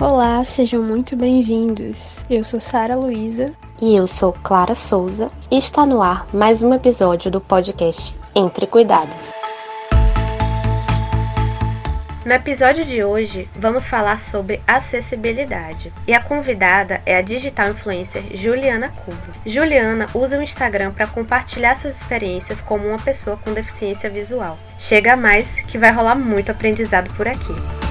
Olá, sejam muito bem-vindos. Eu sou Sara Luísa. E eu sou Clara Souza. E está no ar mais um episódio do podcast Entre Cuidados. No episódio de hoje, vamos falar sobre acessibilidade. E a convidada é a digital influencer Juliana Cubo. Juliana usa o Instagram para compartilhar suas experiências como uma pessoa com deficiência visual. Chega mais que vai rolar muito aprendizado por aqui.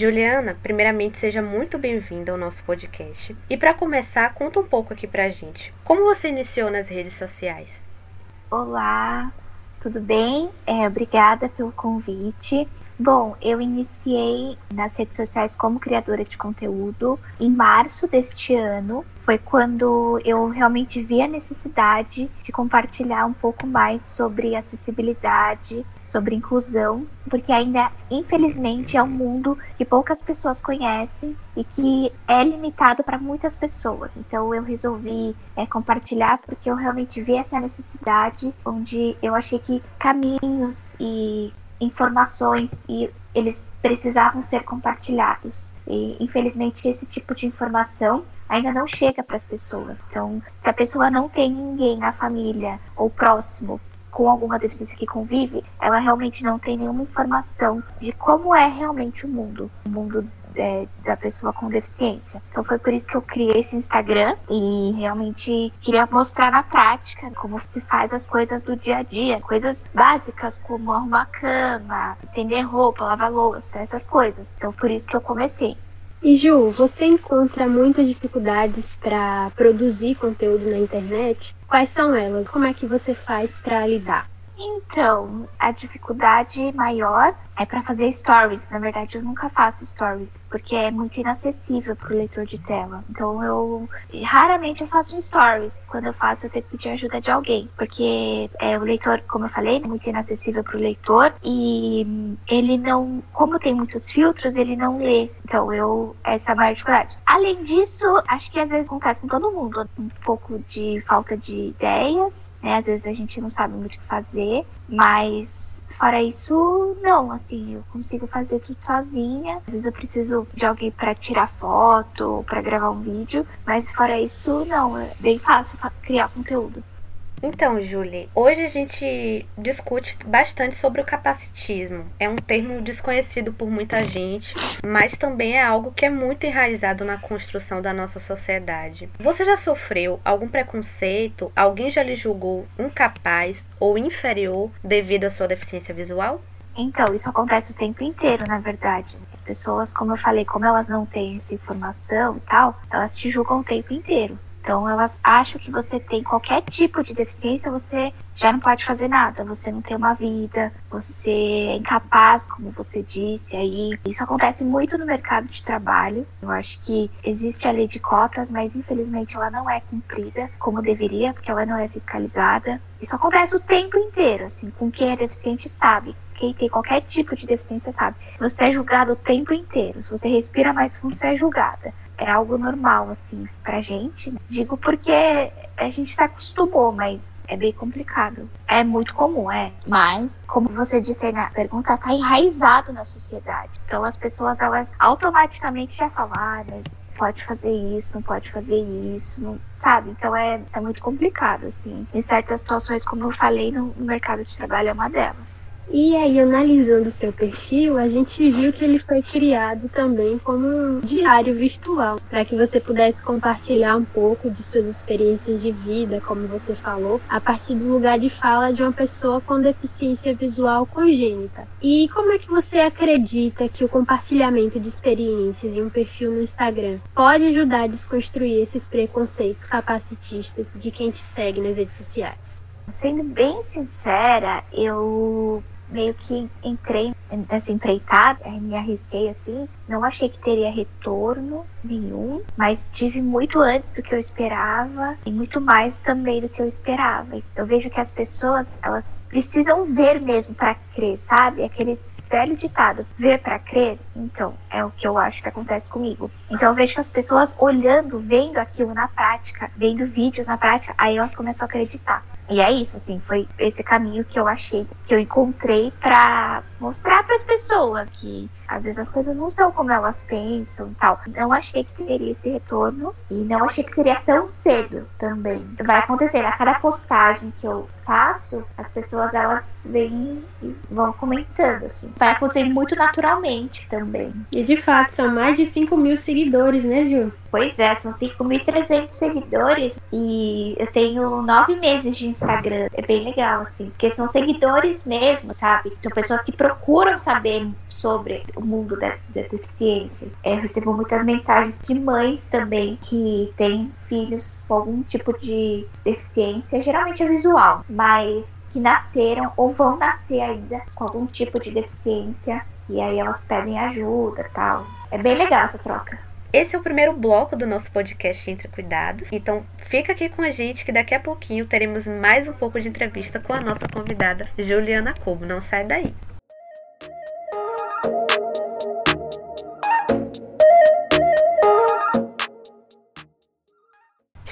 Juliana, primeiramente seja muito bem-vinda ao nosso podcast. E para começar, conta um pouco aqui pra gente. Como você iniciou nas redes sociais? Olá, tudo bem? É, obrigada pelo convite. Bom, eu iniciei nas redes sociais como criadora de conteúdo em março deste ano. Foi quando eu realmente vi a necessidade de compartilhar um pouco mais sobre acessibilidade, sobre inclusão, porque ainda, infelizmente, é um mundo que poucas pessoas conhecem e que é limitado para muitas pessoas. Então, eu resolvi é, compartilhar porque eu realmente vi essa necessidade, onde eu achei que caminhos e informações e eles precisavam ser compartilhados. E, infelizmente, esse tipo de informação ainda não chega para as pessoas. Então, se a pessoa não tem ninguém na família ou próximo com alguma deficiência que convive, ela realmente não tem nenhuma informação de como é realmente o mundo, o mundo é, da pessoa com deficiência. Então foi por isso que eu criei esse Instagram e realmente queria mostrar na prática como se faz as coisas do dia a dia, coisas básicas como arrumar cama, estender roupa, lavar louça, essas coisas. Então por isso que eu comecei. E Ju, você encontra muitas dificuldades para produzir conteúdo na internet? Quais são elas? Como é que você faz para lidar? Então, a dificuldade maior é para fazer stories. Na verdade, eu nunca faço stories porque é muito inacessível para o leitor de tela. Então, eu raramente eu faço stories. Quando eu faço, eu tenho que pedir ajuda de alguém, porque é, o leitor, como eu falei, é muito inacessível para o leitor e ele não, como tem muitos filtros, ele não lê. Então, eu essa é a maior dificuldade. Além disso, acho que às vezes acontece com todo mundo um pouco de falta de ideias, né? Às vezes a gente não sabe muito o que fazer, mas fora isso, não, assim, eu consigo fazer tudo sozinha. Às vezes eu preciso de alguém para tirar foto, para gravar um vídeo, mas fora isso, não, é bem fácil criar conteúdo. Então, Julie, hoje a gente discute bastante sobre o capacitismo. É um termo desconhecido por muita gente, mas também é algo que é muito enraizado na construção da nossa sociedade. Você já sofreu algum preconceito? Alguém já lhe julgou incapaz ou inferior devido à sua deficiência visual? Então, isso acontece o tempo inteiro, na verdade. As pessoas, como eu falei, como elas não têm essa informação e tal, elas te julgam o tempo inteiro. Então elas acham que você tem qualquer tipo de deficiência, você já não pode fazer nada, você não tem uma vida, você é incapaz, como você disse aí. Isso acontece muito no mercado de trabalho. Eu acho que existe a lei de cotas, mas infelizmente ela não é cumprida como deveria, porque ela não é fiscalizada. Isso acontece o tempo inteiro, assim, com quem é deficiente sabe. Quem tem qualquer tipo de deficiência sabe. Você é julgado o tempo inteiro. Se você respira mais fundo, você é julgada é algo normal, assim, pra gente. Digo porque a gente se acostumou, mas é bem complicado. É muito comum, é. Mas, como você disse aí na pergunta, tá enraizado na sociedade. Então as pessoas, elas automaticamente já falam, ah, mas pode fazer isso, não pode fazer isso, não... sabe? Então é, é muito complicado, assim. Em certas situações, como eu falei, no mercado de trabalho é uma delas. E aí, analisando o seu perfil, a gente viu que ele foi criado também como um diário virtual, para que você pudesse compartilhar um pouco de suas experiências de vida, como você falou, a partir do lugar de fala de uma pessoa com deficiência visual congênita. E como é que você acredita que o compartilhamento de experiências em um perfil no Instagram pode ajudar a desconstruir esses preconceitos capacitistas de quem te segue nas redes sociais? Sendo bem sincera, eu meio que entrei nessa empreitada, me arrisquei assim, não achei que teria retorno nenhum, mas tive muito antes do que eu esperava e muito mais também do que eu esperava. Eu vejo que as pessoas, elas precisam ver mesmo para crer, sabe? Aquele velho ditado, ver para crer, então, é o que eu acho que acontece comigo. Então eu vejo que as pessoas olhando, vendo aquilo na prática, vendo vídeos na prática, aí elas começam a acreditar. E é isso, assim, foi esse caminho que eu achei, que eu encontrei para mostrar para as pessoas que às vezes as coisas não são como elas pensam e tal. Não achei que teria esse retorno e não achei que seria tão cedo também. Vai acontecer a cada postagem que eu faço, as pessoas elas vêm e vão comentando assim. Vai acontecer muito naturalmente também. E de fato são mais de 5 mil seguidores, né, Ju? Pois é, são 5.300 seguidores e eu tenho nove meses de Instagram. É bem legal, assim, porque são seguidores mesmo, sabe? São pessoas que procuram saber sobre o mundo da, da deficiência. É, recebo muitas mensagens de mães também que têm filhos com algum tipo de deficiência, geralmente é visual, mas que nasceram ou vão nascer ainda com algum tipo de deficiência e aí elas pedem ajuda tal. É bem legal essa troca. Esse é o primeiro bloco do nosso podcast Entre Cuidados. Então, fica aqui com a gente que daqui a pouquinho teremos mais um pouco de entrevista com a nossa convidada, Juliana Cobo. Não sai daí.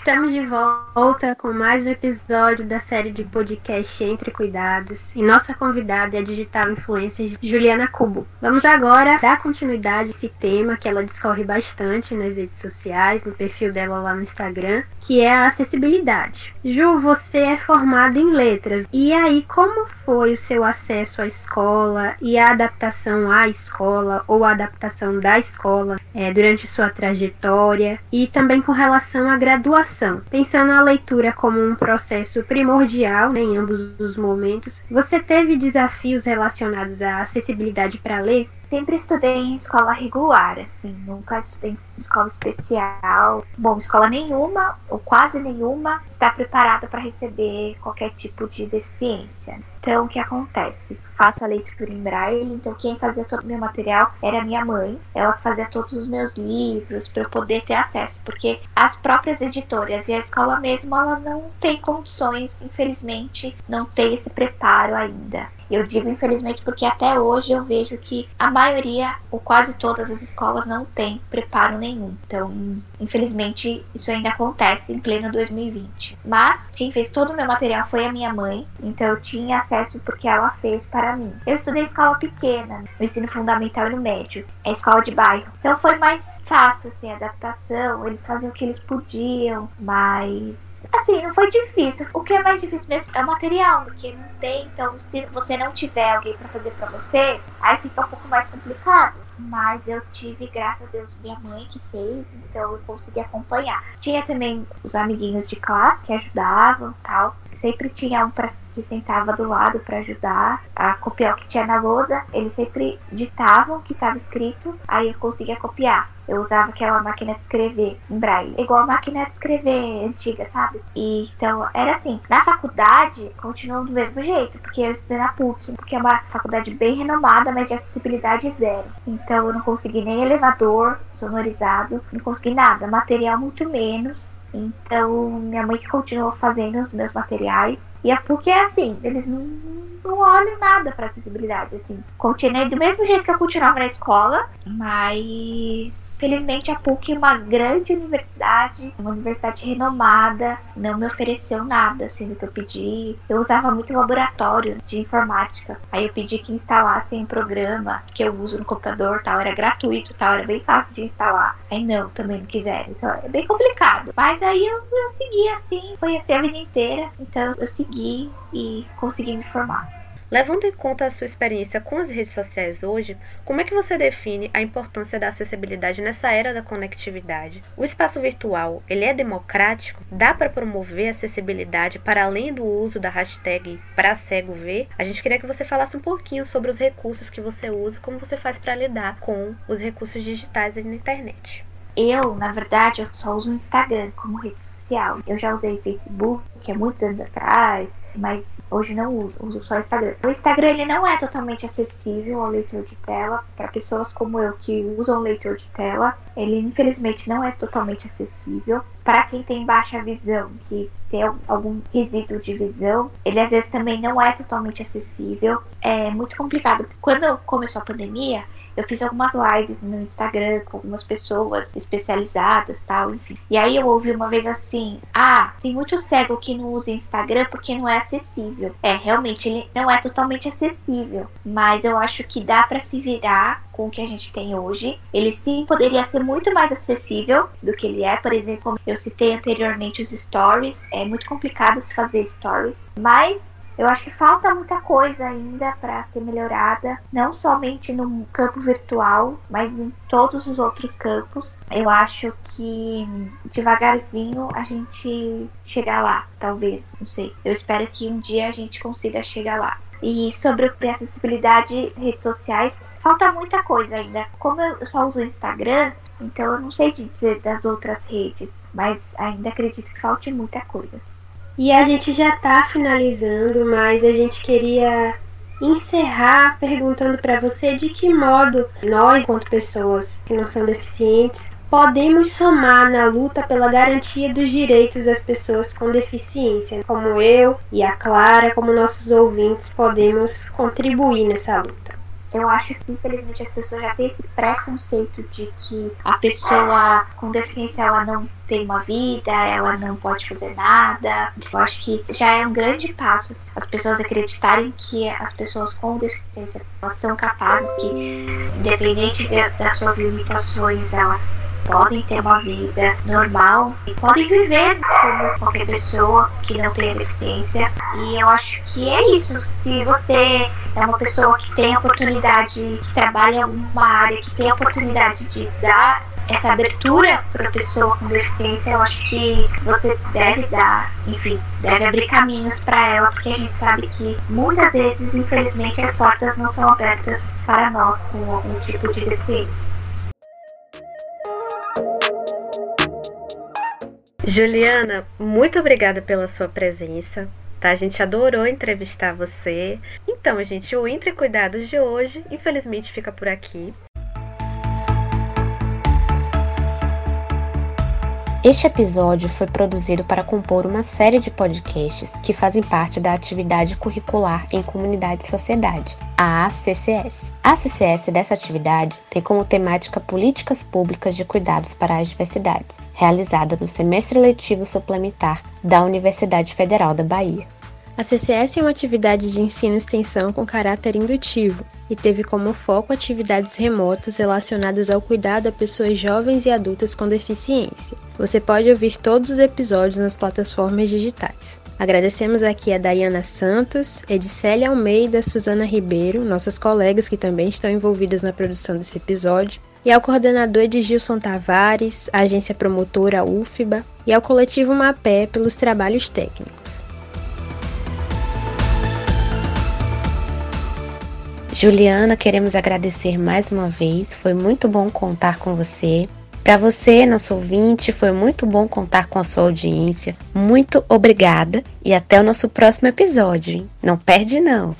Estamos de volta com mais um episódio da série de podcast Entre Cuidados e nossa convidada é a digital influencer Juliana Cubo. Vamos agora dar continuidade a esse tema que ela discorre bastante nas redes sociais, no perfil dela lá no Instagram, que é a acessibilidade. Ju, você é formada em letras e aí como foi o seu acesso à escola e a adaptação à escola ou a adaptação da escola é, durante sua trajetória e também com relação à graduação Pensando a leitura como um processo primordial né, em ambos os momentos, você teve desafios relacionados à acessibilidade para ler? Sempre estudei em escola regular, assim, nunca estudei em escola especial. Bom, escola nenhuma, ou quase nenhuma, está preparada para receber qualquer tipo de deficiência. Então, o que acontece? Faço a leitura em braille, então quem fazia todo o meu material era minha mãe. Ela fazia todos os meus livros para eu poder ter acesso, porque as próprias editoras e a escola mesmo, elas não têm condições, infelizmente, não tem esse preparo ainda. Eu digo infelizmente porque até hoje eu vejo que a maioria, ou quase todas as escolas, não tem preparo nenhum. Então, infelizmente, isso ainda acontece em pleno 2020. Mas quem fez todo o meu material foi a minha mãe, então eu tinha acesso porque ela fez para mim. Eu estudei escola pequena, no ensino fundamental e no médio, é escola de bairro. Então foi mais fácil assim a adaptação, eles faziam o que eles podiam, mas assim, não foi difícil. O que é mais difícil mesmo é o material, porque não tem, então se você não tiver alguém para fazer para você, aí fica um pouco mais complicado. Mas eu tive, graças a Deus, minha mãe que fez, então eu consegui acompanhar. Tinha também os amiguinhos de classe que ajudavam tal. Sempre tinha um pra, que sentava do lado para ajudar a copiar o que tinha na lousa. Eles sempre ditavam o que estava escrito, aí eu conseguia copiar. Eu usava aquela máquina de escrever em braille, igual a máquina de escrever antiga, sabe? E, então, era assim. Na faculdade, continuou do mesmo jeito, porque eu estudei na PUC, porque é uma faculdade bem renomada, mas de acessibilidade zero. Então, eu não consegui nem elevador sonorizado, não consegui nada, material muito menos. Então, minha mãe que continuou fazendo os meus materiais. E a PUC é assim, eles não não olho nada para acessibilidade, assim. Continuei do mesmo jeito que eu continuava na escola, mas felizmente a PUC, uma grande universidade, uma universidade renomada, não me ofereceu nada, assim, do que eu pedi. Eu usava muito laboratório de informática. Aí eu pedi que instalassem um programa que eu uso no computador, tal, era gratuito, tal, era bem fácil de instalar. Aí não, também não quiseram. Então é bem complicado. Mas aí eu, eu segui assim, foi assim a vida inteira. Então eu segui e consegui me formar. Levando em conta a sua experiência com as redes sociais hoje, como é que você define a importância da acessibilidade nessa era da conectividade? O espaço virtual, ele é democrático? Dá para promover acessibilidade para além do uso da hashtag para cego ver? A gente queria que você falasse um pouquinho sobre os recursos que você usa, como você faz para lidar com os recursos digitais na internet. Eu, na verdade, eu só uso o Instagram como rede social. Eu já usei Facebook, que é muitos anos atrás, mas hoje não uso, uso só o Instagram. O Instagram ele não é totalmente acessível ao leitor de tela para pessoas como eu que usam leitor de tela. Ele infelizmente não é totalmente acessível para quem tem baixa visão, que tem algum resíduo de visão, ele às vezes também não é totalmente acessível. É muito complicado. Quando começou a pandemia, eu fiz algumas lives no Instagram com algumas pessoas especializadas, tal, enfim. E aí eu ouvi uma vez assim: "Ah, tem muito cego que não usa Instagram porque não é acessível". É, realmente ele não é totalmente acessível, mas eu acho que dá para se virar com o que a gente tem hoje. Ele sim poderia ser muito mais acessível do que ele é, por exemplo, eu citei anteriormente os stories, é muito complicado se fazer stories, mas eu acho que falta muita coisa ainda para ser melhorada, não somente no campo virtual, mas em todos os outros campos. Eu acho que devagarzinho a gente chegar lá, talvez, não sei. Eu espero que um dia a gente consiga chegar lá. E sobre a acessibilidade redes sociais, falta muita coisa ainda. Como eu só uso o Instagram, então eu não sei dizer das outras redes, mas ainda acredito que falte muita coisa. E a gente já está finalizando, mas a gente queria encerrar perguntando para você de que modo nós, enquanto pessoas que não são deficientes, podemos somar na luta pela garantia dos direitos das pessoas com deficiência, como eu e a Clara, como nossos ouvintes, podemos contribuir nessa luta. Eu acho que infelizmente as pessoas já têm esse preconceito de que a pessoa com deficiência ela não tem uma vida, ela não pode fazer nada. Eu acho que já é um grande passo as pessoas acreditarem que as pessoas com deficiência elas são capazes que independente de, das suas limitações, elas podem ter uma vida normal e podem viver como qualquer pessoa que não tem deficiência. E eu acho que é isso. Se você é uma pessoa que tem oportunidade, que trabalha em alguma área, que tem oportunidade de dar essa abertura para a pessoa com deficiência, eu acho que você deve dar, enfim, deve abrir caminhos para ela, porque a gente sabe que muitas vezes, infelizmente, as portas não são abertas para nós com algum tipo de deficiência. Juliana, muito obrigada pela sua presença. Tá, a gente adorou entrevistar você. Então, gente, o Entre Cuidados de hoje, infelizmente, fica por aqui. Este episódio foi produzido para compor uma série de podcasts que fazem parte da atividade curricular em Comunidade e Sociedade, a ACCS. A ACCS dessa atividade tem como temática Políticas Públicas de Cuidados para as Diversidades, realizada no semestre letivo suplementar da Universidade Federal da Bahia. A CCS é uma atividade de ensino e extensão com caráter indutivo e teve como foco atividades remotas relacionadas ao cuidado a pessoas jovens e adultas com deficiência. Você pode ouvir todos os episódios nas plataformas digitais. Agradecemos aqui a Dayana Santos, Edicélia Almeida, Suzana Ribeiro, nossas colegas que também estão envolvidas na produção desse episódio, e ao coordenador Edgilson Tavares, agência promotora UFBA e ao coletivo Mapé pelos trabalhos técnicos. Juliana, queremos agradecer mais uma vez. Foi muito bom contar com você. Para você, nosso ouvinte, foi muito bom contar com a sua audiência. Muito obrigada e até o nosso próximo episódio. Hein? Não perde não.